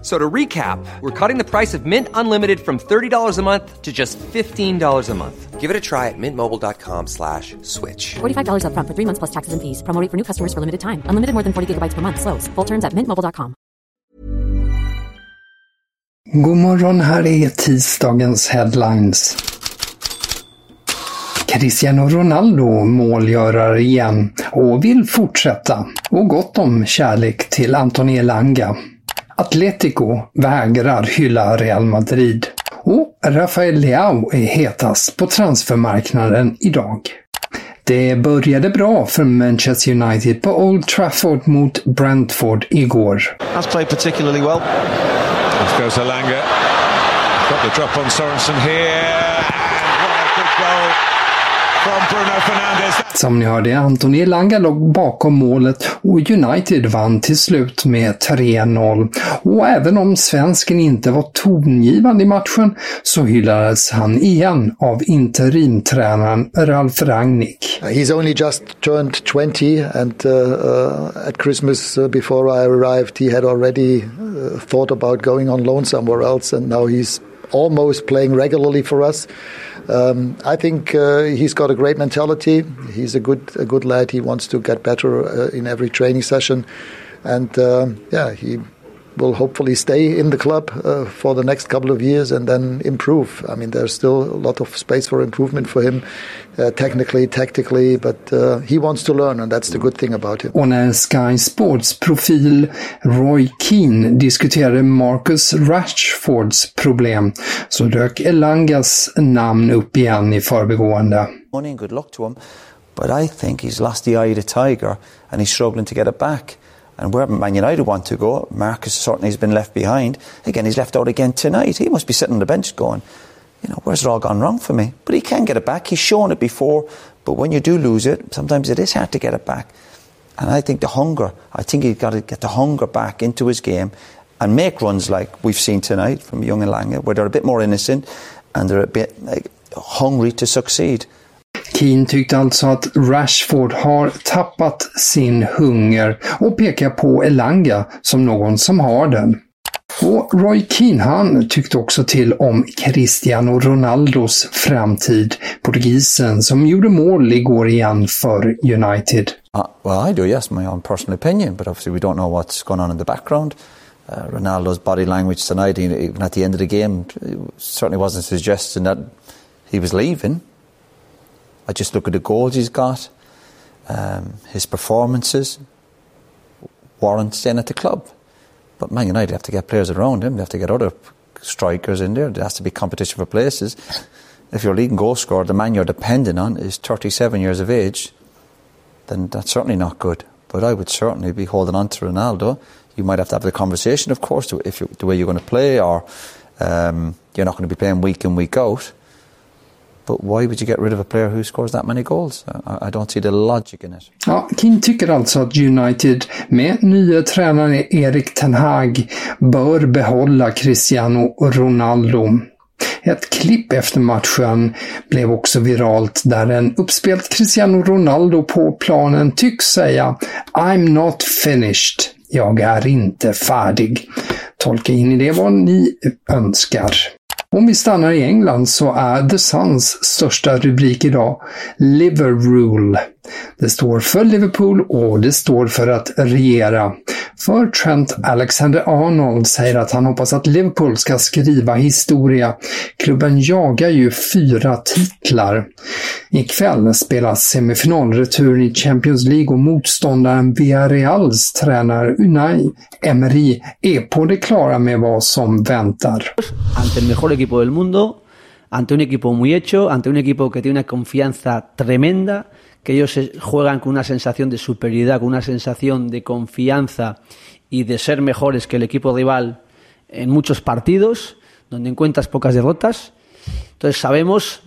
So to recap, we're cutting the price of Mint Unlimited from $30 a month to just $15 a month. Give it a try at mintmobile.com slash switch. $45 upfront for three months plus taxes and fees. Promo rate for new customers for limited time. Unlimited more than 40 gigabytes per month. Slows. Full terms at mintmobile.com. God morgon, här är tisdagens headlines. Cristiano Ronaldo målgörare igen och vill fortsätta och gott om kärlek till Anton Elanga. Atletico vägrar hylla Real Madrid. Och Rafael Leao är hetast på transfermarknaden idag. Det började bra för Manchester United på Old Trafford mot Brentford igår. Has played particularly well. Off goes Alanga. Got the drop on Sorensen here. Som ni hörde, Anthony Elanga låg bakom målet och United vann till slut med 3-0. Och även om svensken inte var tongivande i matchen så hyllades han igen av interimtränaren Ralf Rangnick. He's only just turned 20 and uh, uh, at Christmas uh, before I arrived he had already uh, thought about going on loan somewhere else and now he's almost playing regularly for us. Um, I think uh, he's got a great mentality. He's a good a good lad. He wants to get better uh, in every training session, and um yeah, he will hopefully stay in the club uh, for the next couple of years and then improve. I mean, there's still a lot of space for improvement for him, uh, technically, tactically, but uh, he wants to learn, and that's the good thing about him. Och när Sky Sports-profil Roy Keane diskuterade Marcus Rashfords problem så dök Elangas namn upp igen i förbigående. money and good luck to him. But I think he's lost the eye of the tiger and he's struggling to get it back. And where Man United want to go, Marcus certainly has been left behind. Again, he's left out again tonight. He must be sitting on the bench going, you know, where's it all gone wrong for me? But he can get it back. He's shown it before. But when you do lose it, sometimes it is hard to get it back. And I think the hunger, I think he's got to get the hunger back into his game and make runs like we've seen tonight from Young and Lange, where they're a bit more innocent and they're a bit like, hungry to succeed. Keane tyckte alltså att Rashford har tappat sin hunger och pekar på Elanga som någon som har den. Och Roy Keane han tyckte också till om Cristiano Ronaldos framtid, portugisen som gjorde mål igår igen för United. Uh, well, I do, yes, my own personal opinion, but obviously we don't know what's going on in the background. Uh, Ronaldo's body language tonight, even at the end of the game, certainly wasn't suggesting that he was leaving. I just look at the goals he's got, um, his performances warrant staying at the club. But Man United have to get players around him. They have to get other strikers in there. There has to be competition for places. If your leading goal scorer, the man you're depending on, is 37 years of age, then that's certainly not good. But I would certainly be holding on to Ronaldo. You might have to have the conversation, of course, if you, the way you're going to play, or um, you're not going to be playing week in week out. But why would you get rid of a player who scores that many goals? I, I don't see the logic in it. Ja, King tycker alltså att United med nya tränaren Erik Ten Hag bör behålla Cristiano Ronaldo. Ett klipp efter matchen blev också viralt där en uppspelt Cristiano Ronaldo på planen tycks säga “I'm not finished” Jag är inte färdig. Tolka in i det vad ni önskar. Om vi stannar i England så är The Suns största rubrik idag Liver Rule. Det står för Liverpool och det står för att regera. För Trent Alexander-Arnold säger att han hoppas att Liverpool ska skriva historia. Klubben jagar ju fyra titlar. Ikväll spelas semifinalreturen i Champions League och motståndaren Villarreals tränare Unai Emery är på det klara med vad som väntar. Ante el mejor equipo del mundo, ante un equipo muy hecho, ante un equipo que tiene una confianza tremenda, que ellos juegan con una sensación de superioridad, con una sensación de confianza y de ser mejores que el equipo rival en muchos partidos, donde encuentras pocas derrotas. Entonces sabemos,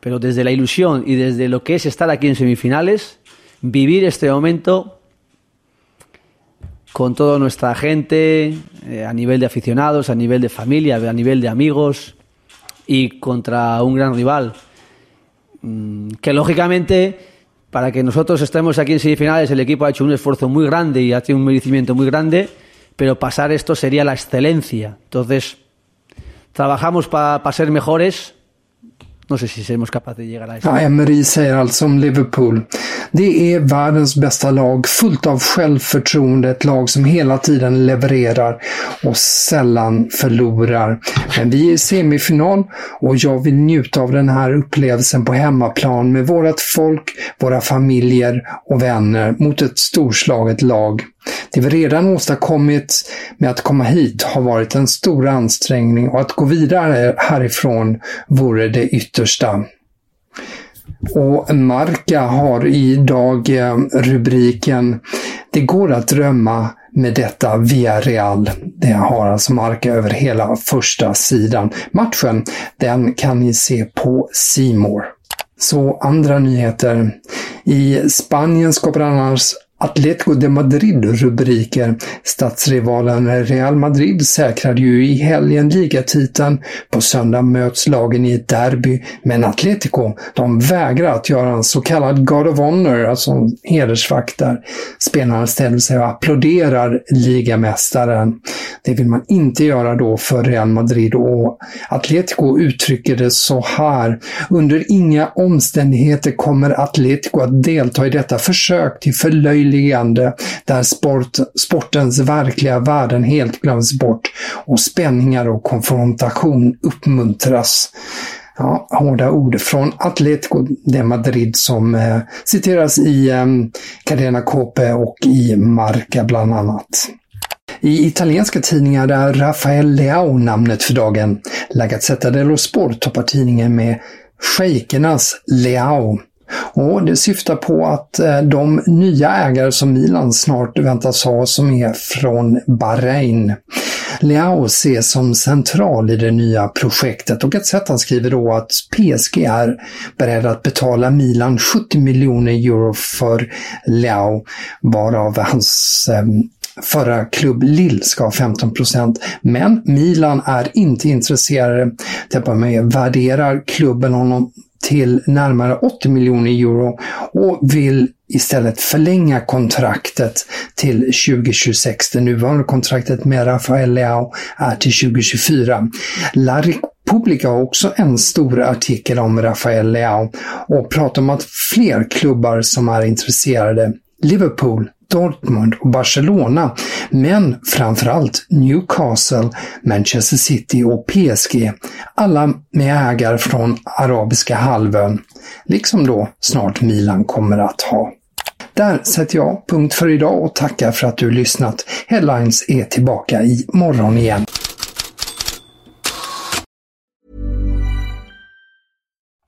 pero desde la ilusión y desde lo que es estar aquí en semifinales, vivir este momento con toda nuestra gente, eh, a nivel de aficionados, a nivel de familia, a nivel de amigos y contra un gran rival, mm, que lógicamente para que nosotros estemos aquí en semifinales, el equipo ha hecho un esfuerzo muy grande y ha hecho un merecimiento muy grande, pero pasar esto sería la excelencia. Entonces, trabajamos para pa ser mejores. No sé si seremos capaces de llegar a eso. Alltså om Liverpool. Det är världens bästa lag, fullt av självförtroende, ett lag som hela tiden levererar och sällan förlorar. Men vi är i semifinal och jag vill njuta av den här upplevelsen på hemmaplan med vårt folk, våra familjer och vänner mot ett storslaget lag. Det vi redan åstadkommit med att komma hit har varit en stor ansträngning och att gå vidare härifrån vore det yttersta. Och Marca har idag eh, rubriken Det går att drömma med detta via Real. Det har alltså Marca över hela första sidan. Matchen, den kan ni se på Simor. Så andra nyheter. I Spanien skapar annars Atletico de Madrid rubriker. Stadsrivalen Real Madrid säkrade ju i helgen ligatiteln. På söndag möts lagen i ett derby, men Atletico, de vägrar att göra en så kallad God of Honor, alltså en hedersvakt där spelarna ställer sig och applåderar ligamästaren. Det vill man inte göra då för Real Madrid och Atletico uttrycker det så här. Under inga omständigheter kommer Atletico att delta i detta försök till förlöjligande förlöjligande där sport, sportens verkliga värden helt glöms bort och spänningar och konfrontation uppmuntras. Ja, hårda ord från Atletico de Madrid som eh, citeras i eh, Cadena Cope och i Marca bland annat. I italienska tidningar är Rafael Leao namnet för dagen. La Gazzetta dello Sport toppar tidningen med Shejkernas Leao. Och det syftar på att eh, de nya ägare som Milan snart väntas ha som är från Bahrain. Leao ses som central i det nya projektet och ett sätt han skriver då att PSG är beredda att betala Milan 70 miljoner euro för Leao, varav hans eh, förra klubb Lille ska ha 15 procent. Men Milan är inte intresserade. Till med värderar klubben honom till närmare 80 miljoner euro och vill istället förlänga kontraktet till 2026. Det nuvarande kontraktet med Rafael Leao är till 2024. La Republica har också en stor artikel om Rafael Leao och pratar om att fler klubbar som är intresserade Liverpool, Dortmund och Barcelona, men framförallt Newcastle, Manchester City och PSG, alla med ägare från arabiska halvön, liksom då snart Milan kommer att ha. Där sätter jag punkt för idag och tackar för att du lyssnat. Headlines är tillbaka i morgon igen.